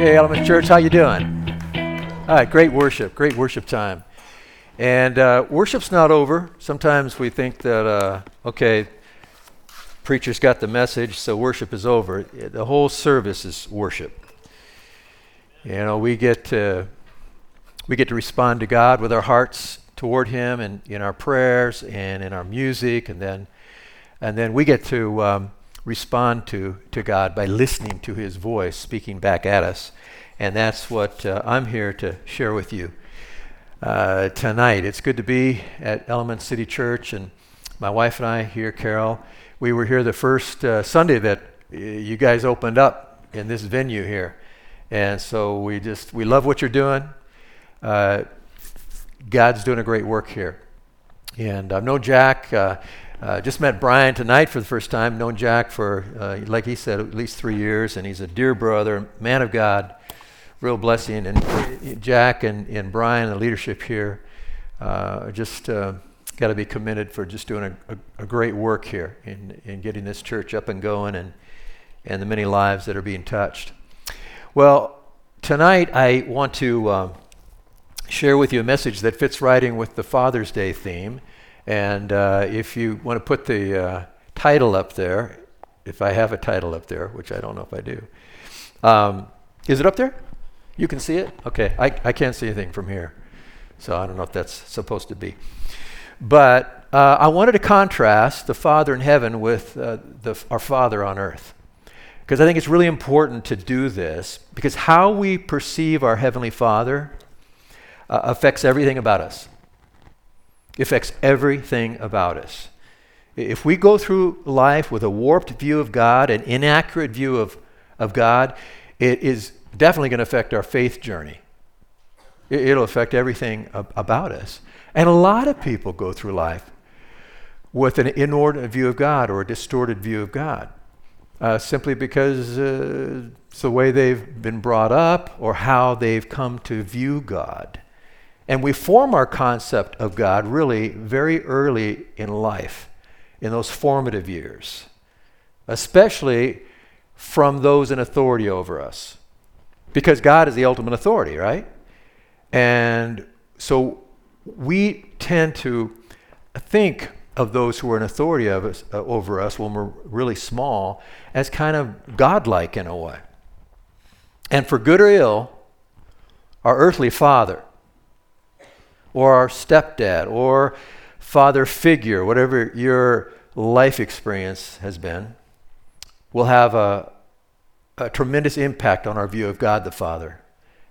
Hey, Element Church, how you doing? All right, great worship, great worship time. And uh, worship's not over. Sometimes we think that, uh, okay, preacher's got the message, so worship is over. The whole service is worship. You know, we get to we get to respond to God with our hearts toward Him, and in our prayers, and in our music, and then and then we get to um, respond to to God by listening to His voice speaking back at us. And that's what uh, I'm here to share with you uh, tonight. It's good to be at Element City Church, and my wife and I here, Carol, we were here the first uh, Sunday that uh, you guys opened up in this venue here. And so we just, we love what you're doing. Uh, God's doing a great work here. And I've known Jack, uh, just met Brian tonight for the first time. Known Jack for, uh, like he said, at least three years, and he's a dear brother, man of God real blessing. And Jack and, and Brian, the leadership here, uh, just uh, got to be committed for just doing a, a, a, great work here in, in getting this church up and going and, and the many lives that are being touched. Well, tonight I want to um, share with you a message that fits right in with the Father's Day theme. And uh, if you want to put the uh, title up there, if I have a title up there, which I don't know if I do, um, is it up there? You can see it? Okay. I, I can't see anything from here. So I don't know if that's supposed to be. But uh, I wanted to contrast the Father in heaven with uh, the, our Father on earth. Because I think it's really important to do this, because how we perceive our Heavenly Father uh, affects everything about us. It affects everything about us. If we go through life with a warped view of God, an inaccurate view of, of God, it is definitely going to affect our faith journey. It'll affect everything about us. And a lot of people go through life with an inordinate view of God or a distorted view of God, uh, simply because uh, it's the way they've been brought up or how they've come to view God. And we form our concept of God really very early in life, in those formative years, especially from those in authority over us because God is the ultimate authority, right? And so we tend to think of those who are in authority of us, uh, over us when we're really small as kind of godlike in a way. And for good or ill, our earthly father, or our stepdad, or father figure, whatever your life experience has been, will have a, a tremendous impact on our view of God the Father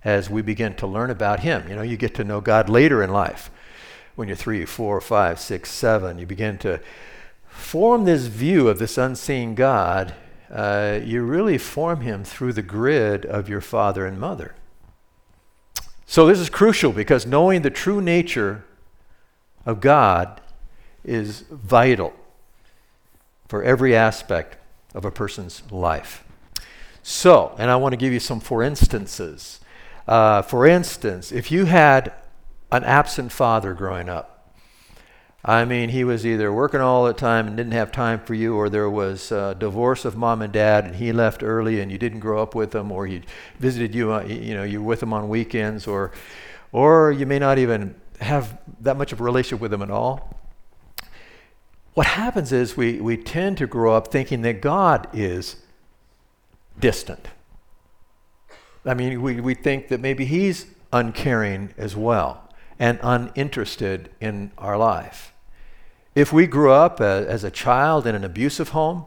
as we begin to learn about Him. You know, you get to know God later in life. When you're three, four, five, six, seven, you begin to form this view of this unseen God. Uh, you really form Him through the grid of your father and mother. So, this is crucial because knowing the true nature of God is vital for every aspect of a person's life. So, and I want to give you some for instances. Uh, for instance, if you had an absent father growing up, I mean, he was either working all the time and didn't have time for you, or there was a divorce of mom and dad and he left early and you didn't grow up with him, or he visited you, uh, you know, you were with him on weekends, or, or you may not even have that much of a relationship with him at all. What happens is we, we tend to grow up thinking that God is distant. I mean, we, we think that maybe he's uncaring as well and uninterested in our life. If we grew up as a child in an abusive home,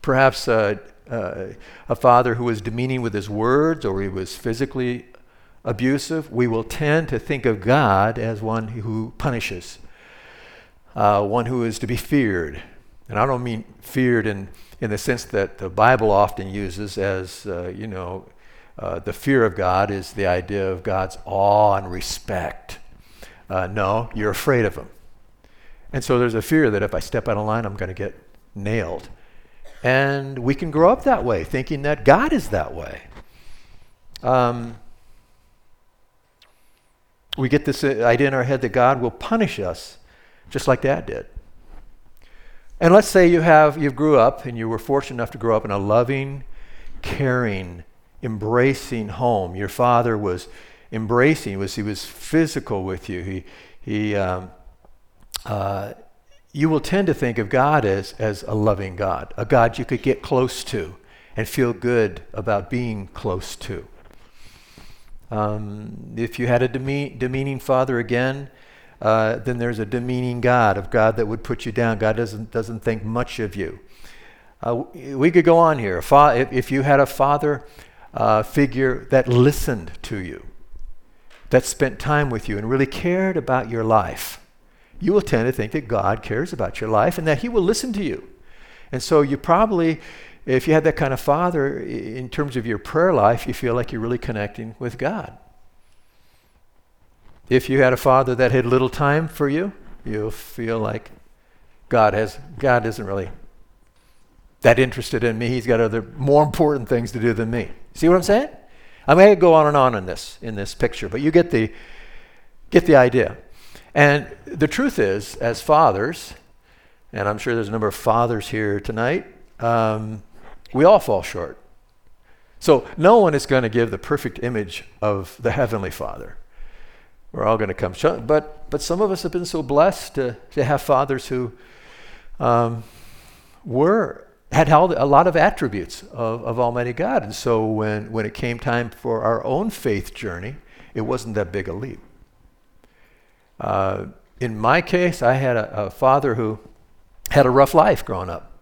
perhaps a, a, a father who was demeaning with his words or he was physically abusive, we will tend to think of God as one who punishes, uh, one who is to be feared. And I don't mean feared in in the sense that the Bible often uses as, uh, you know, uh, the fear of God is the idea of God's awe and respect. Uh, no, you're afraid of Him. And so there's a fear that if I step out of line, I'm going to get nailed. And we can grow up that way, thinking that God is that way. Um, we get this idea in our head that God will punish us just like Dad did. And let's say you have you grew up and you were fortunate enough to grow up in a loving, caring embracing home. Your father was embracing, was he was physical with you. He, he, um, uh, you will tend to think of God as, as a loving God, a God you could get close to and feel good about being close to. Um, if you had a deme- demeaning father again, uh, then there's a demeaning God, of God that would put you down. God doesn't, doesn't think much of you. Uh, we could go on here. If, if, you had a father uh, figure that listened to you, that spent time with you and really cared about your life, you will tend to think that God cares about your life and that He will listen to you. And so you probably, if you had that kind of father, in terms of your prayer life, you feel like you're really connecting with God. If you had a father that had little time for you, you'll feel like God has God isn't really that interested in me. He's got other more important things to do than me. See what I'm saying? I may go on and on in this in this picture, but you get the get the idea. And the truth is, as fathers, and I'm sure there's a number of fathers here tonight, um, we all fall short. So no one is going to give the perfect image of the Heavenly Father. We're all going to come short. But, but some of us have been so blessed to, to have fathers who um, were had held a lot of attributes of, of Almighty God. And so when, when it came time for our own faith journey, it wasn't that big a leap. Uh, in my case, I had a, a, father who had a rough life growing up.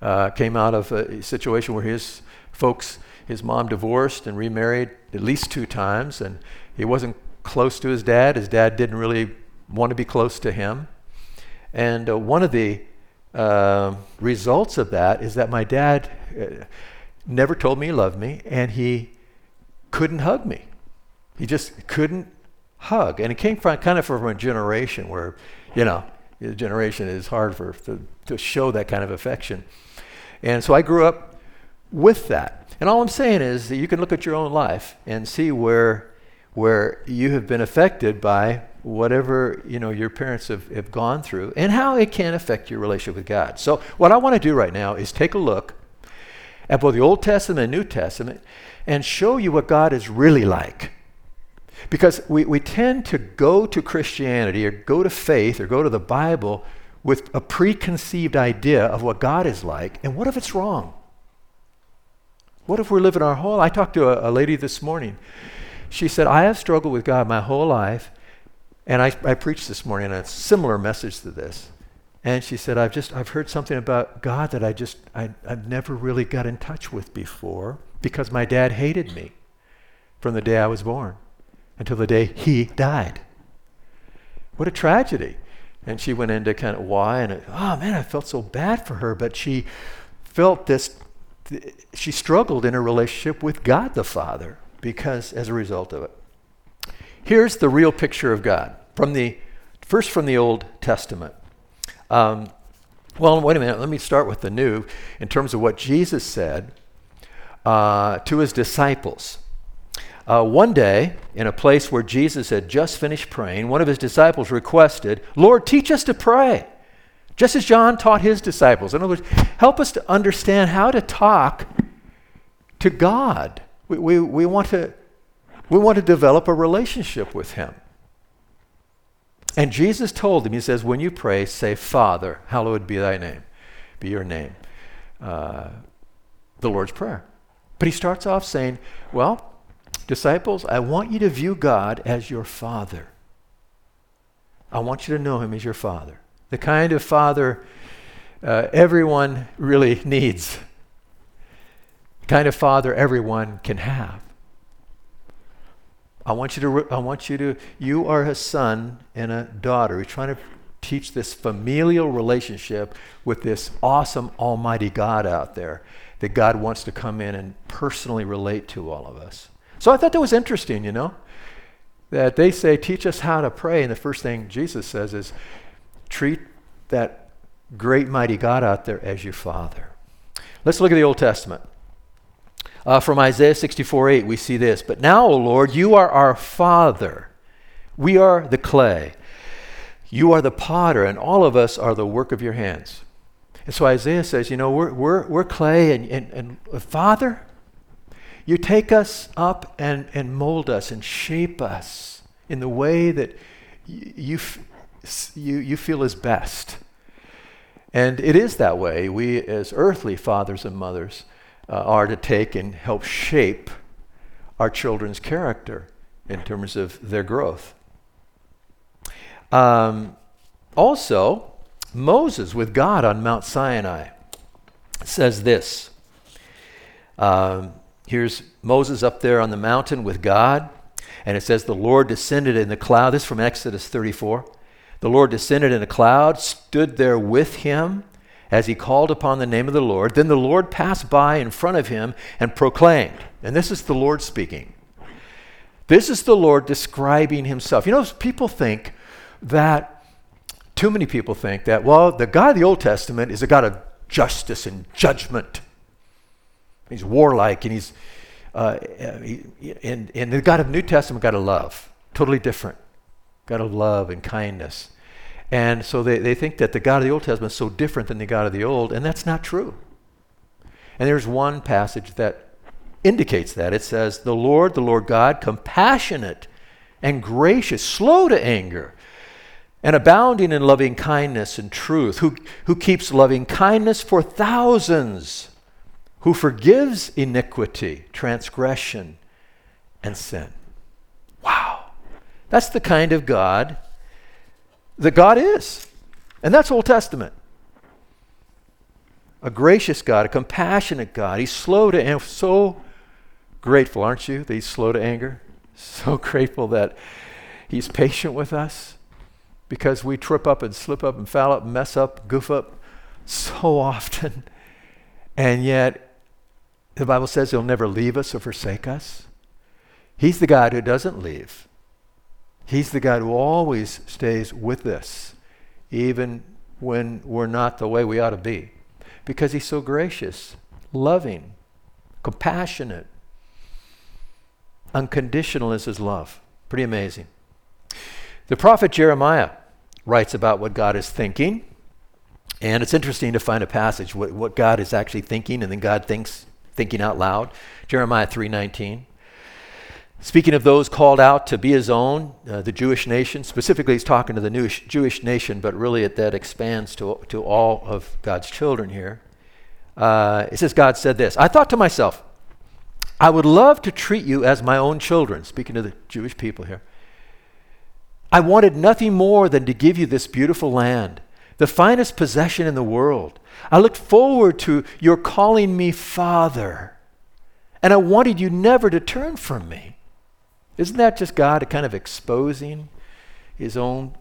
Uh, came out of a situation where his folks, his mom divorced and remarried at least two times, and he wasn't close to his dad. His dad didn't really want to be close to him. And uh, one of the uh, results of that is that my dad uh, never told me he loved me, and he couldn't hug me. He just couldn't hug. And it came from kind of from a generation where, you know, the generation is hard for to, to show that kind of affection. And so I grew up with that. And all I'm saying is that you can look at your own life and see where where you have been affected by whatever you know your parents have, have gone through and how it can affect your relationship with God. So what I want to do right now is take a look at both the Old Testament and New Testament and show you what God is really like. Because we, we tend to go to Christianity or go to faith or go to the Bible with a preconceived idea of what God is like, and what if it's wrong? What if we're living our whole I talked to a, a lady this morning she said, I have struggled with God my whole life. And I, I preached this morning a similar message to this. And she said, I've just, I've heard something about God that I just, I, I've never really got in touch with before because my dad hated me from the day I was born until the day he died. What a tragedy. And she went into kind of why, and it, oh man, I felt so bad for her, but she felt this, she struggled in her relationship with God the Father because as a result of it. Here's the real picture of God from the first from the Old Testament. Um, well, wait a minute. Let me start with the New in terms of what Jesus said uh, to his disciples. Uh, one day, in a place where Jesus had just finished praying, one of his disciples requested, Lord, teach us to pray, just as John taught his disciples. In other words, help us to understand how to talk to God. We, we, we, want to, we want to develop a relationship with Him. And Jesus told him, He says, when you pray, say, Father, hallowed be thy name, be your name. Uh, the Lord's Prayer. But he starts off saying, Well, disciples, I want you to view God as your Father. I want you to know Him as your Father. The kind of Father uh, everyone really needs the kind of father everyone can have. I want you to, re- I want you to, you are a son and a daughter. We're trying to teach this familial relationship with this awesome Almighty God out there that God wants to come in and personally relate to all of us. So I thought that was interesting, you know, that they say, teach us how to pray. And the first thing Jesus says is, treat that great, mighty God out there as your Father. Let's look at the Old Testament. Uh, from Isaiah 64 8, we see this. But now, O Lord, you are our Father. We are the clay. You are the potter, and all of us are the work of your hands. And so Isaiah says, you know, we're, we're, we're clay, and, and, and Father, you take us up and, and mold us and shape us in the way that you, you, you feel is best. And it is that way. We, as earthly fathers and mothers, uh, are to take and help shape our children's character in terms of their growth. Um, also, Moses with God on Mount Sinai says this. Um, here's Moses up there on the mountain with God, and it says, The Lord descended in the cloud. This is from Exodus 34. The Lord descended in a cloud, stood there with him as he called upon the name of the Lord. Then the Lord passed by in front of him and proclaimed, and this is the Lord speaking. This is the Lord describing himself. You know, people think that, too many people think that, well, the God of the Old Testament is a God of justice and judgment. He's warlike and he's, uh, he, and, and the God of the New Testament got to love. Totally different. Got to love and kindness. And so they, they think that the God of the Old Testament is so different than the God of the Old, and that's not true. And there's one passage that indicates that. It says, The Lord, the Lord God, compassionate and gracious, slow to anger, and abounding in loving kindness and truth, who, who keeps loving kindness for thousands, who forgives iniquity, transgression, and sin. Wow. That's the kind of God that God is. And that's Old Testament. A gracious God, a compassionate God. He's slow to anger, so grateful, aren't you, that he's slow to anger? So grateful that he's patient with us because we trip up and slip up and foul up mess up, goof up so often. And yet, the Bible says he'll never leave us or forsake us. He's the God who doesn't leave. He's the God who always stays with us, even when we're not the way we ought to be, because he's so gracious, loving, compassionate, Unconditional is his love. Pretty amazing. The prophet Jeremiah writes about what God is thinking. And it's interesting to find a passage what, what God is actually thinking and then God thinks thinking out loud. Jeremiah 3:19. Speaking of those called out to be his own, uh, the Jewish nation, specifically he's talking to the new Jewish nation, but really it, that expands to, to all of God's children here. Uh, it says, God said this I thought to myself, I would love to treat you as my own children, speaking to the Jewish people here. I wanted nothing more than to give you this beautiful land, the finest possession in the world. I looked forward to your calling me Father, and I wanted you never to turn from me. Isn't that just God kind of exposing his own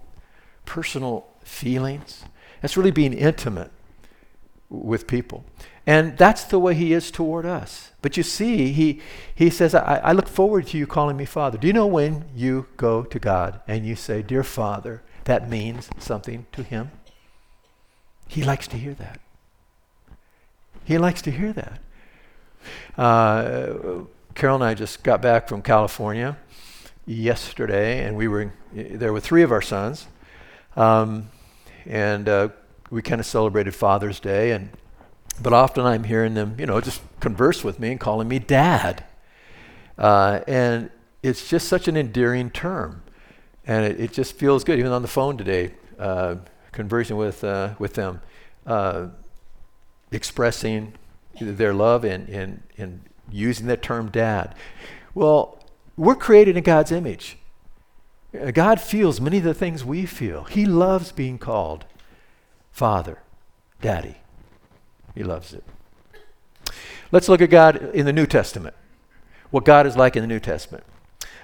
personal feelings? That's really being intimate with people. And that's the way he is toward us. But you see, he, he says, I, I look forward to you calling me Father. Do you know when you go to God and you say, Dear Father, that means something to him? He likes to hear that. He likes to hear that. Uh, Carol and I just got back from California yesterday, and we were there with three of our sons, um, and uh, we kind of celebrated Father's Day, and but often I'm hearing them, you know, just converse with me and calling me dad. Uh, and it's just such an endearing term. And it, it, just feels good, even on the phone today, conversing with, uh, with them, uh, expressing their love and, and, and using that term dad. Well, we're created in God's image. Uh, God feels many of the things we feel. He loves being called Father, Daddy. He loves it. Let's look at God in the New Testament. What God is like in the New Testament.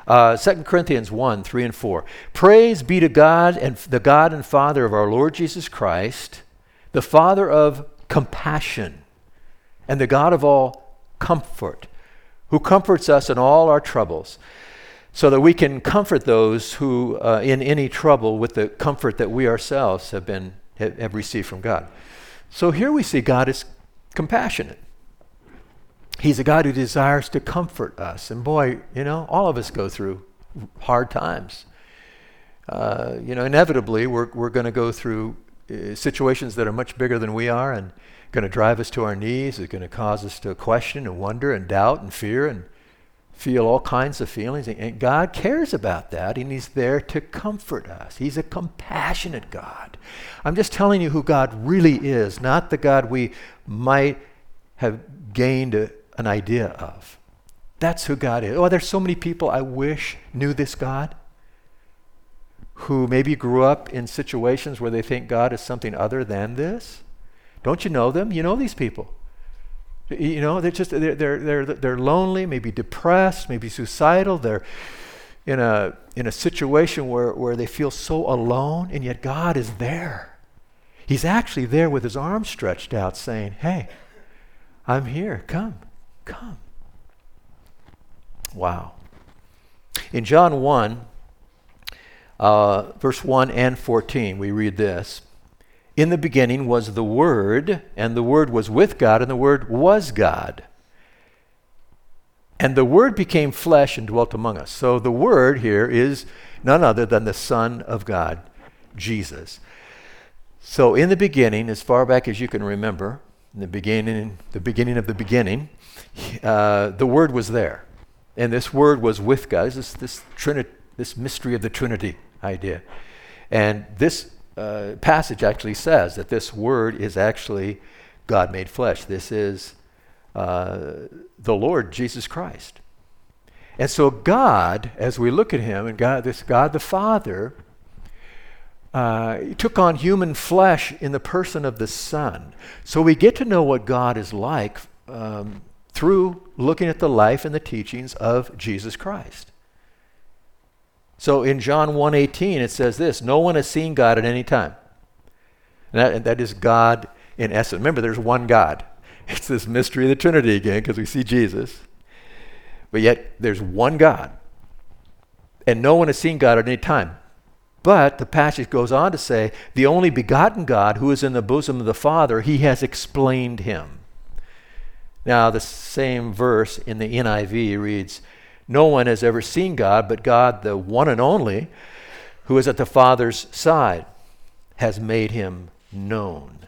Uh, 2 Corinthians 1 3 and 4. Praise be to God and the God and Father of our Lord Jesus Christ, the Father of compassion and the God of all comfort, who comforts us in all our troubles, so that we can comfort those who uh, in any trouble with the comfort that we ourselves have been have received from God. So here we see God is compassionate. He's a God who desires to comfort us. And boy, you know, all of us go through hard times. Uh, you know, inevitably, we're, we're going to go through uh, situations that are much bigger than we are and going to drive us to our knees, It's going to cause us to question and wonder and doubt and fear and feel all kinds of feelings. And God cares about that, and He's there to comfort us. He's a compassionate God. I'm just telling you who God really is, not the God we might have gained a, an idea of. That's who God is. Oh, there's so many people I wish knew this God who maybe grew up in situations where they think God is something other than this. Don't you know them? You know these people. You know, they're just they're they're they're, they're lonely, maybe depressed, maybe suicidal. They're in a in a situation where, where they feel so alone, and yet God is there. He's actually there with his arms stretched out, saying, Hey, I'm here. Come, come. Wow. In John 1, uh, verse 1 and 14, we read this In the beginning was the Word, and the Word was with God, and the Word was God. And the Word became flesh and dwelt among us. So the Word here is none other than the Son of God, Jesus. So in the beginning, as far back as you can remember, in the beginning, the beginning of the beginning, uh, the Word was there. And this Word was with God. This, this, Trini- this mystery of the Trinity idea. And this uh, passage actually says that this Word is actually God made flesh. This is uh, the Lord Jesus Christ. And so God, as we look at him, and God, this God the Father, uh, took on human flesh in the person of the Son. So we get to know what God is like um, through looking at the life and the teachings of Jesus Christ. So in John 1:18 it says this, no one has seen God at any time. And that, and that is God in essence. Remember there's one God. It's this mystery of the Trinity again because we see Jesus. But yet there's one God. And no one has seen God at any time. But the passage goes on to say, the only begotten God who is in the bosom of the Father, he has explained him. Now, the same verse in the NIV reads, no one has ever seen God, but God, the one and only, who is at the Father's side, has made him known.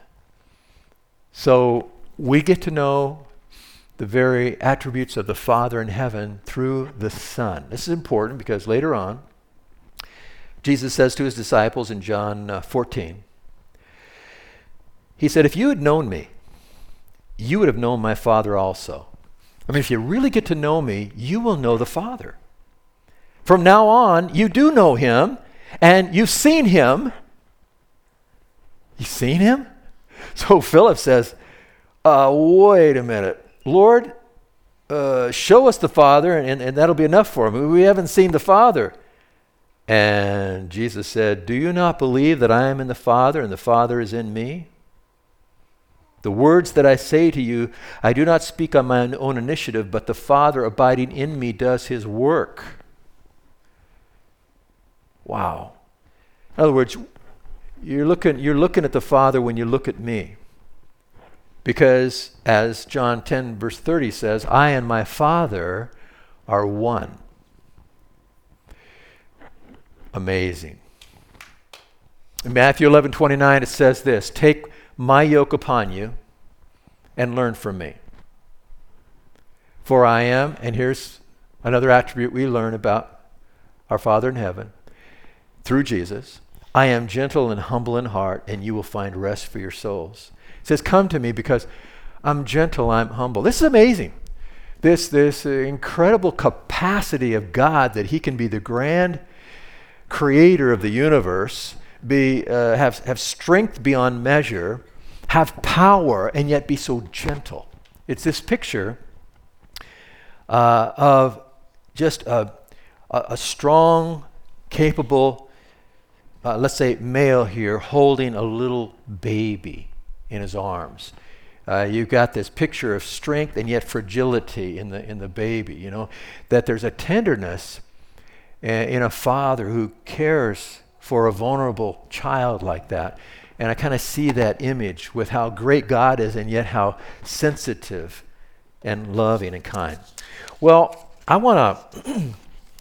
So we get to know the very attributes of the Father in heaven through the Son. This is important because later on, Jesus says to his disciples in John uh, 14, He said, If you had known me, you would have known my Father also. I mean, if you really get to know me, you will know the Father. From now on, you do know him, and you've seen him. You've seen him? So Philip says, uh, wait a minute. Lord, uh, show us the Father, and, and that'll be enough for him. We haven't seen the Father. And Jesus said, Do you not believe that I am in the Father, and the Father is in me? The words that I say to you, I do not speak on my own initiative, but the Father abiding in me does his work. Wow. In other words, you're looking, you're looking at the Father when you look at me. Because, as John 10, verse 30 says, I and my Father are one. Amazing. In Matthew 11, 29, it says this Take my yoke upon you and learn from me. For I am, and here's another attribute we learn about our Father in heaven through Jesus. I am gentle and humble in heart, and you will find rest for your souls. It says, Come to me because I'm gentle, I'm humble. This is amazing. This, this incredible capacity of God that He can be the grand creator of the universe, be, uh, have, have strength beyond measure, have power and yet be so gentle. It's this picture uh, of just a, a, strong, capable, uh, let's say, male here holding a little baby in his arms. Uh, you've got this picture of strength and yet fragility in the in the baby. You know that there's a tenderness in a father who cares for a vulnerable child like that. And I kind of see that image with how great God is and yet how sensitive and loving and kind. Well, I want to,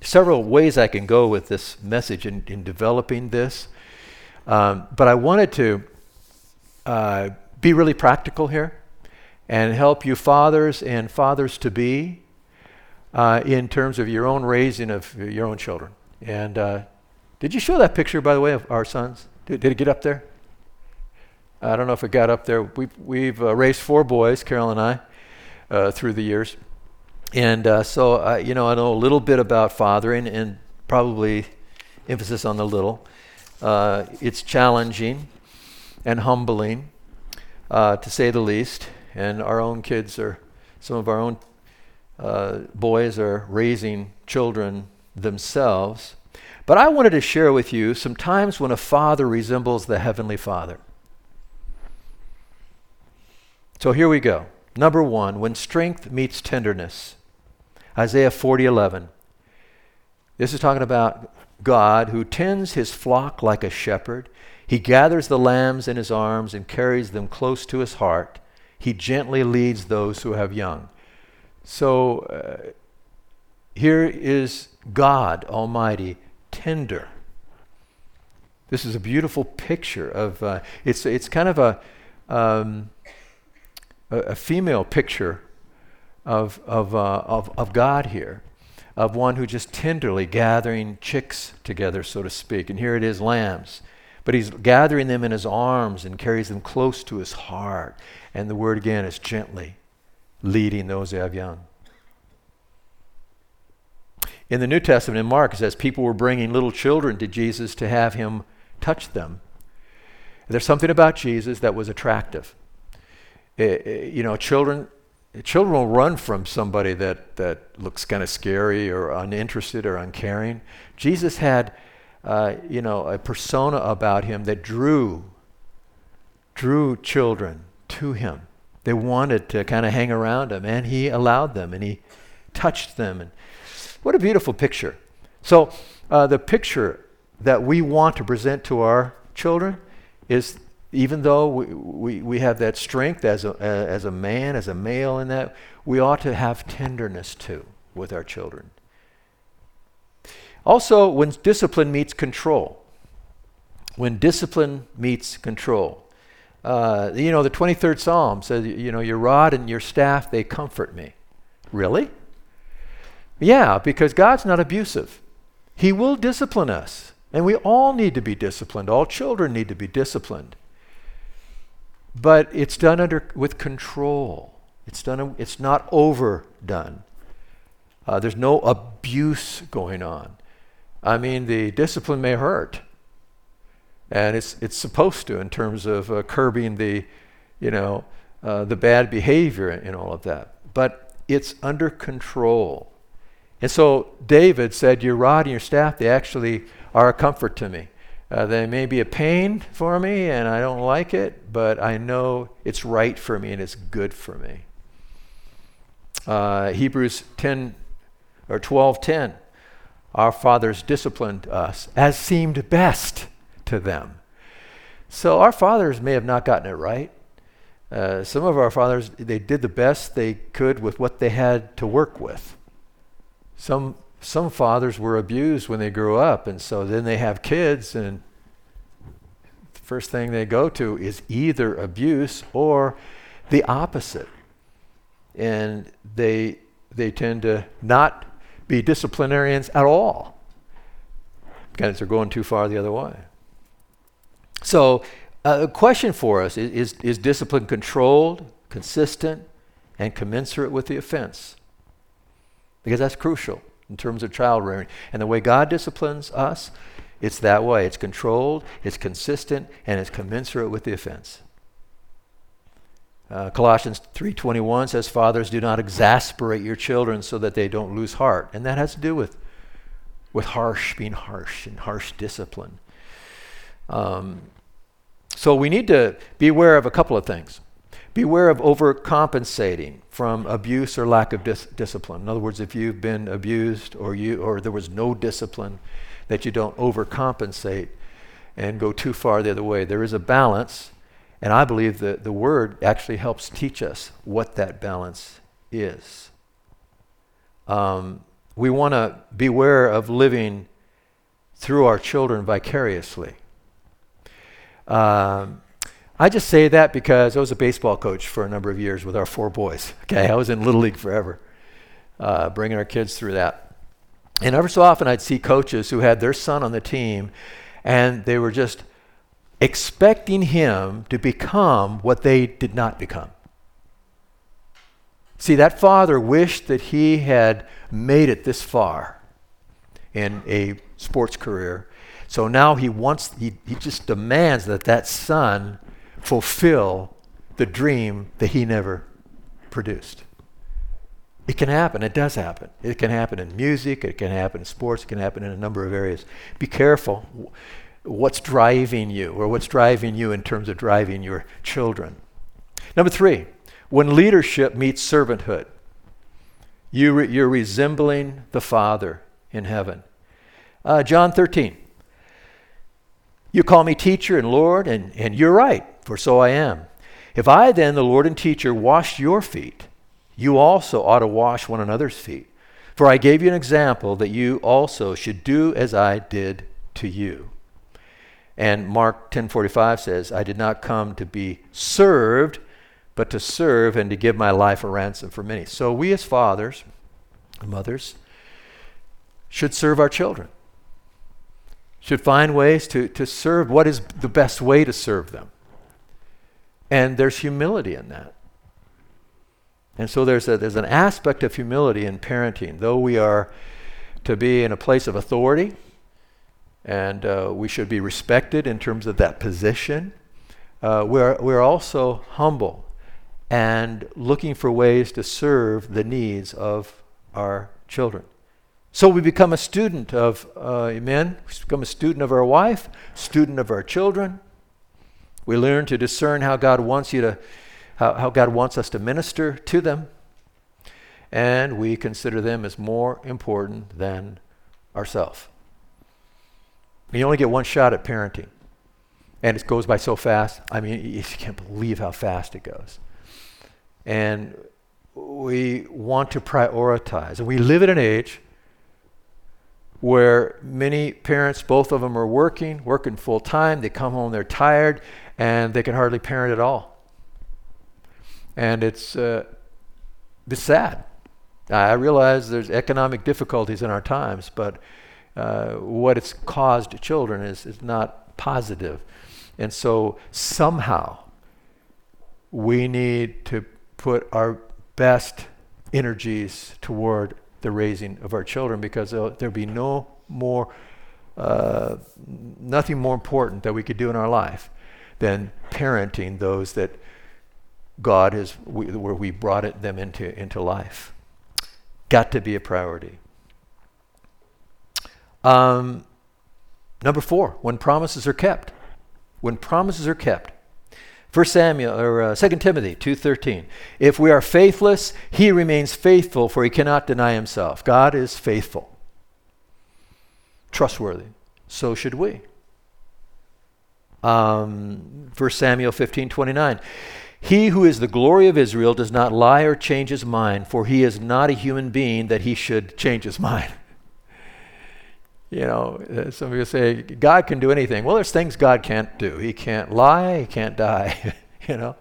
several ways I can go with this message in, in developing this. Um, but I wanted to uh, be really practical here and help you fathers and fathers to be uh, in terms of your own raising of your own children. And uh, did you show that picture, by the way, of our sons? Did, did, it get up there? I don't know if it got up there. We've, we've uh, raised four boys, Carol and I, uh, through the years. And uh, so, you know, I know a little bit about fathering and probably emphasis on the little. Uh, it's challenging and humbling, uh, to say the least. And our own kids are, some of our own uh, boys are raising children themselves. But I wanted to share with you some times when a father resembles the Heavenly Father. So here we go. Number one, when strength meets tenderness. Isaiah 40 11. This is talking about God who tends his flock like a shepherd. He gathers the lambs in his arms and carries them close to his heart. He gently leads those who have young. So uh, here is God Almighty, tender. This is a beautiful picture of, uh, it's, it's kind of a, um, a, a, female picture of, of, uh, of, of God here of one who just tenderly gathering chicks together, so to speak. And here it is, lambs. But he's gathering them in his arms and carries them close to his heart. And the word again is gently leading those who have young. In the New Testament, in Mark, it says people were bringing little children to Jesus to have him touch them. There's something about Jesus that was attractive. It, it, you know, children children will run from somebody that, that looks kind of scary or uninterested or uncaring. Jesus had, uh, you know, a persona about him that drew, drew children to him. They wanted to kind of hang around him, and he allowed them, and he touched them. And what a beautiful picture! So, uh, the picture that we want to present to our children is even though we, we, we have that strength as a, as a man, as a male in that, we ought to have tenderness too with our children. Also, when discipline meets control, when discipline meets control, uh, you know, the 23rd Psalm says, you know, your rod and your staff, they comfort me. Really? Yeah, because God's not abusive. He will discipline us. And we all need to be disciplined. All children need to be disciplined but it's done under with control. It's done. It's not overdone. Uh, there's no abuse going on. I mean, the discipline may hurt, and it's it's supposed to in terms of uh, curbing the, you know, uh, the bad behavior and all of that. But it's under control. And so David said, "Your rod and your staff, they actually are a comfort to me." Uh, they may be a pain for me and I don't like it, but I know it's right for me and it's good for me. Uh, Hebrews 10 or 12:10 Our fathers disciplined us as seemed best to them. So our fathers may have not gotten it right. Uh, some of our fathers they did the best they could with what they had to work with. Some some fathers were abused when they grew up, and so then they have kids, and the first thing they go to is either abuse or the opposite. And they, they tend to not be disciplinarians at all because they're going too far the other way. So, uh, a question for us is, is, is discipline controlled, consistent, and commensurate with the offense? Because that's crucial in terms of child rearing. And the way God disciplines us, it's that way. It's controlled, it's consistent, and it's commensurate with the offense. Uh, Colossians 3:21 says, "Fathers, do not exasperate your children so that they don't lose heart." And that has to do with with harsh, being harsh and harsh discipline. Um, so we need to be aware of a couple of things. Beware of overcompensating from abuse or lack of dis- discipline. In other words, if you've been abused or you or there was no discipline, that you don't overcompensate and go too far the other way. There is a balance, and I believe that the word actually helps teach us what that balance is. Um, we want to beware of living through our children vicariously. Um, I just say that because I was a baseball coach for a number of years with our four boys. Okay, I was in Little League forever, uh, bringing our kids through that. And ever so often I'd see coaches who had their son on the team and they were just expecting him to become what they did not become. See, that father wished that he had made it this far in a sports career. So now he wants, he, he just demands that that son fulfill the dream that he never produced. It can happen. It does happen. It can happen in music. It can happen in sports. It can happen in a number of areas. Be careful what's driving you or what's driving you in terms of driving your children. Number three, when leadership meets servanthood, you re- you're resembling the Father in heaven. Uh, John 13. You call me teacher and Lord, and, and you're right for so I am. If I then, the Lord and teacher, washed your feet, you also ought to wash one another's feet. For I gave you an example that you also should do as I did to you. And Mark 10:45 says, I did not come to be served, but to serve and to give my life a ransom for many. So we as fathers, mothers, should serve our children. Should find ways to, to serve what is the best way to serve them. And there's humility in that. And so there's, a, there's an aspect of humility in parenting. Though we are to be in a place of authority, and uh, we should be respected in terms of that position, uh, we're, we're also humble and looking for ways to serve the needs of our children. So we become a student of uh, men, we become a student of our wife, student of our children, we learn to discern how God wants you to, how, how God wants us to minister to them. And we consider them as more important than ourselves. You only get one shot at parenting. And it goes by so fast. I mean, you can't believe how fast it goes. And we want to prioritize. And we live in an age where many parents, both of them are working, working full time. They come home, they're tired, and they can hardly parent at all. And it's, uh, it's sad. I realize there's economic difficulties in our times, but uh, what it's caused children is, is not positive. And so somehow we need to put our best energies toward the raising of our children because there'll, be no more, uh, nothing more important that we could do in our life than parenting those that God has, where we brought it, them into, into life. Got to be a priority. Um, number four, when promises are kept. When promises are kept. 1 Samuel or uh, 2 Timothy 2:13. If we are faithless, he remains faithful for he cannot deny himself. God is faithful. Trustworthy. So should we um, 1 Samuel 15 29. He who is the glory of Israel does not lie or change his mind, for he is not a human being that he should change his mind. You know, uh, some people say God can do anything. Well, there's things God can't do. He can't lie, he can't die. you know,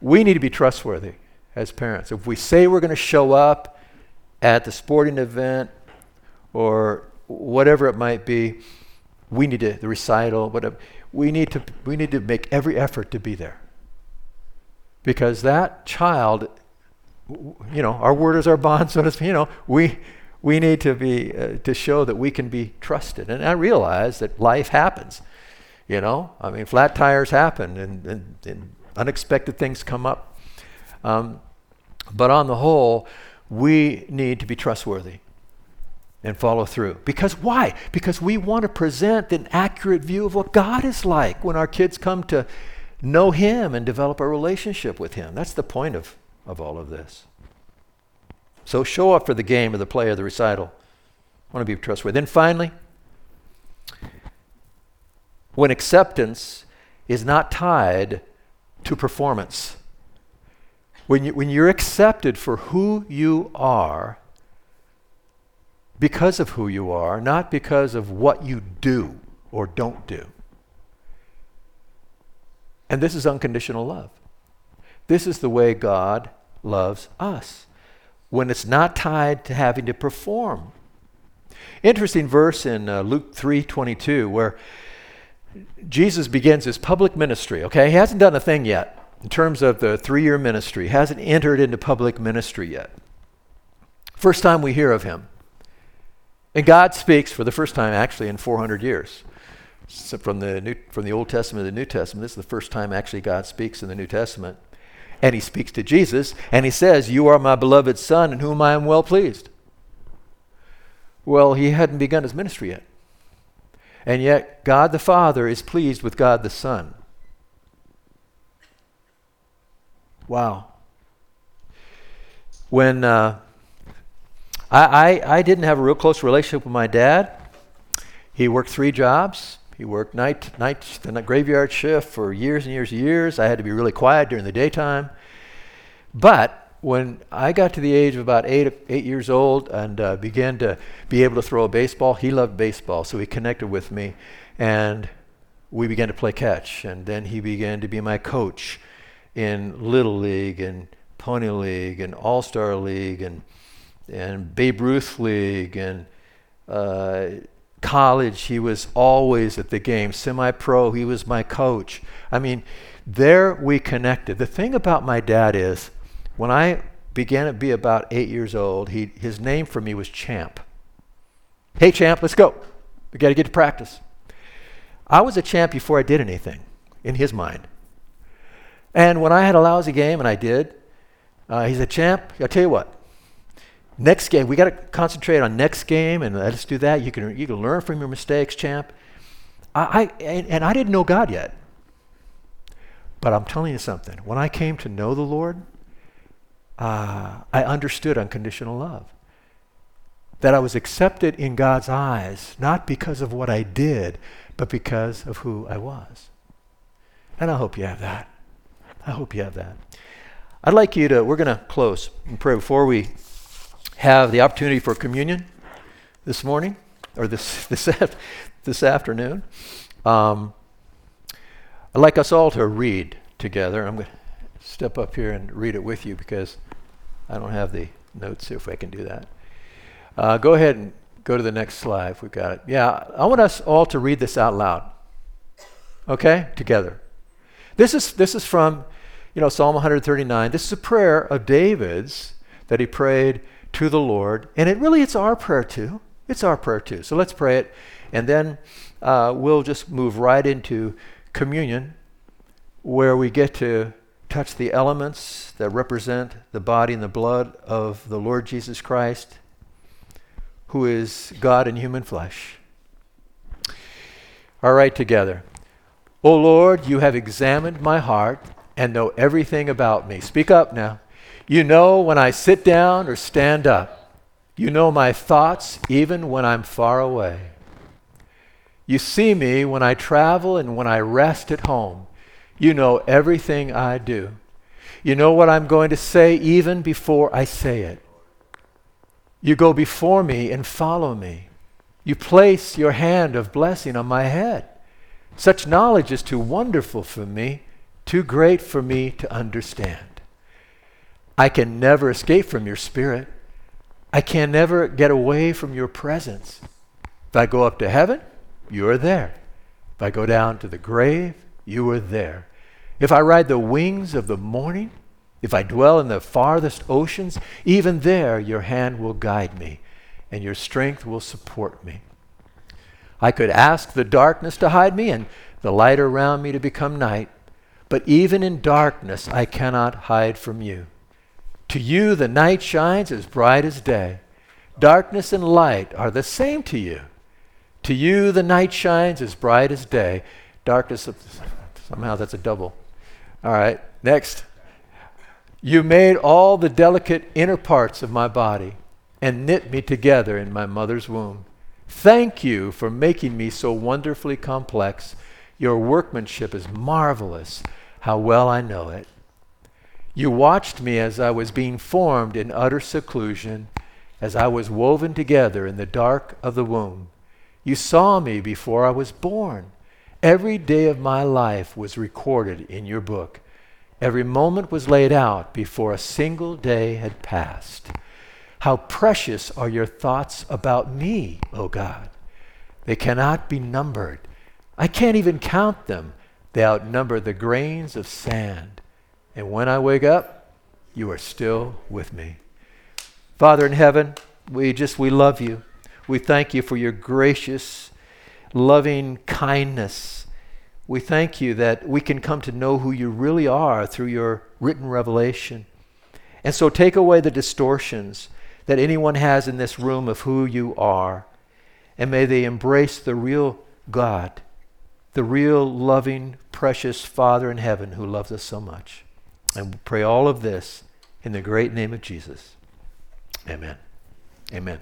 we need to be trustworthy as parents. If we say we're going to show up at the sporting event or whatever it might be, we need to, the recital, whatever, we need to, we need to make every effort to be there. Because that child, you know, our word is our bond, so to speak, you know, we, we need to be, uh, to show that we can be trusted. And I realize that life happens, you know, I mean, flat tires happen and, and, and unexpected things come up. Um, but on the whole, we need to be trustworthy and follow through. Because why? Because we want to present an accurate view of what God is like when our kids come to know Him and develop a relationship with Him. That's the point of, of all of this. So show up for the game or the play or the recital. I want to be trustworthy. Then finally, when acceptance is not tied to performance, when, you, when you're accepted for who you are, because of who you are, not because of what you do or don't do. And this is unconditional love. This is the way God loves us when it's not tied to having to perform. Interesting verse in uh, Luke 3:22 where Jesus begins his public ministry, okay? He hasn't done a thing yet in terms of the 3-year ministry. Hasn't entered into public ministry yet. First time we hear of him. And God speaks for the first time actually in 400 years. So from the New, from the Old Testament to the New Testament, this is the first time actually God speaks in the New Testament. And he speaks to Jesus and he says, "You are my beloved son in whom I am well pleased." Well, he hadn't begun his ministry yet. And yet, God the Father is pleased with God the Son. Wow. When uh, I, I, I didn't have a real close relationship with my dad, he worked three jobs. He worked night, night, the graveyard shift for years and years and years. I had to be really quiet during the daytime. But when I got to the age of about eight, eight years old and uh, began to be able to throw a baseball, he loved baseball, so he connected with me, and we began to play catch. And then he began to be my coach in Little League and Pony League and All Star League and and Babe Ruth League and uh, college. He was always at the game. Semi-pro, he was my coach. I mean, there we connected. The thing about my dad is when I began to be about eight years old, he, his name for me was Champ. Hey, Champ, let's go. We got to get to practice. I was a champ before I did anything, in his mind. And when I had a lousy game, and I did, uh, he said, Champ, I'll tell you what. Next game, we got to concentrate on next game, and let's do that. You can, you can learn from your mistakes, champ. I, I and, and I didn't know God yet. But I'm telling you something. When I came to know the Lord, uh, I understood unconditional love. That I was accepted in God's eyes, not because of what I did, but because of who I was. And I hope you have that. I hope you have that. I'd like you to, we're going to close and pray before we have the opportunity for communion this morning or this, this, this afternoon. Um, I'd like us all to read together. I'm going to step up here and read it with you because I don't have the notes here if I can do that. Uh, go ahead and go to the next slide if we've got it. Yeah, I want us all to read this out loud. Okay? Together. This is, this is from, you know, Psalm 139. This is a prayer of David's that he prayed to the Lord. And it really, it's our prayer too. It's our prayer too. So let's pray it. And then uh, we'll just move right into communion where we get to touch the elements that represent the body and the blood of the Lord Jesus Christ, who is God in human flesh. All right, together. O Lord, you have examined my heart and know everything about me. Speak up now. You know when I sit down or stand up. You know my thoughts even when I'm far away. You see me when I travel and when I rest at home. You know everything I do. You know what I'm going to say even before I say it. You go before me and follow me. You place your hand of blessing on my head. Such knowledge is too wonderful for me, too great for me to understand. I can never escape from your spirit. I can never get away from your presence. If I go up to heaven, you are there. If I go down to the grave, you are there. If I ride the wings of the morning, if I dwell in the farthest oceans, even there your hand will guide me and your strength will support me. I could ask the darkness to hide me and the light around me to become night, but even in darkness I cannot hide from you. To you the night shines as bright as day. Darkness and light are the same to you. To you the night shines as bright as day. Darkness, somehow that's a double. All right, next. You made all the delicate inner parts of my body and knit me together in my mother's womb. Thank you for making me so wonderfully complex. Your workmanship is marvelous. How well I know it. You watched me as I was being formed in utter seclusion, as I was woven together in the dark of the womb. You saw me before I was born Every day of my life was recorded in your book. Every moment was laid out before a single day had passed. How precious are your thoughts about me, O God. They cannot be numbered. I can't even count them. They outnumber the grains of sand. And when I wake up, you are still with me. Father in heaven, we just we love you. We thank you for your gracious, loving kindness. We thank you that we can come to know who you really are through your written revelation. And so take away the distortions that anyone has in this room of who you are. And may they embrace the real God, the real loving, precious Father in heaven who loves us so much. And we pray all of this in the great name of Jesus. Amen. Amen.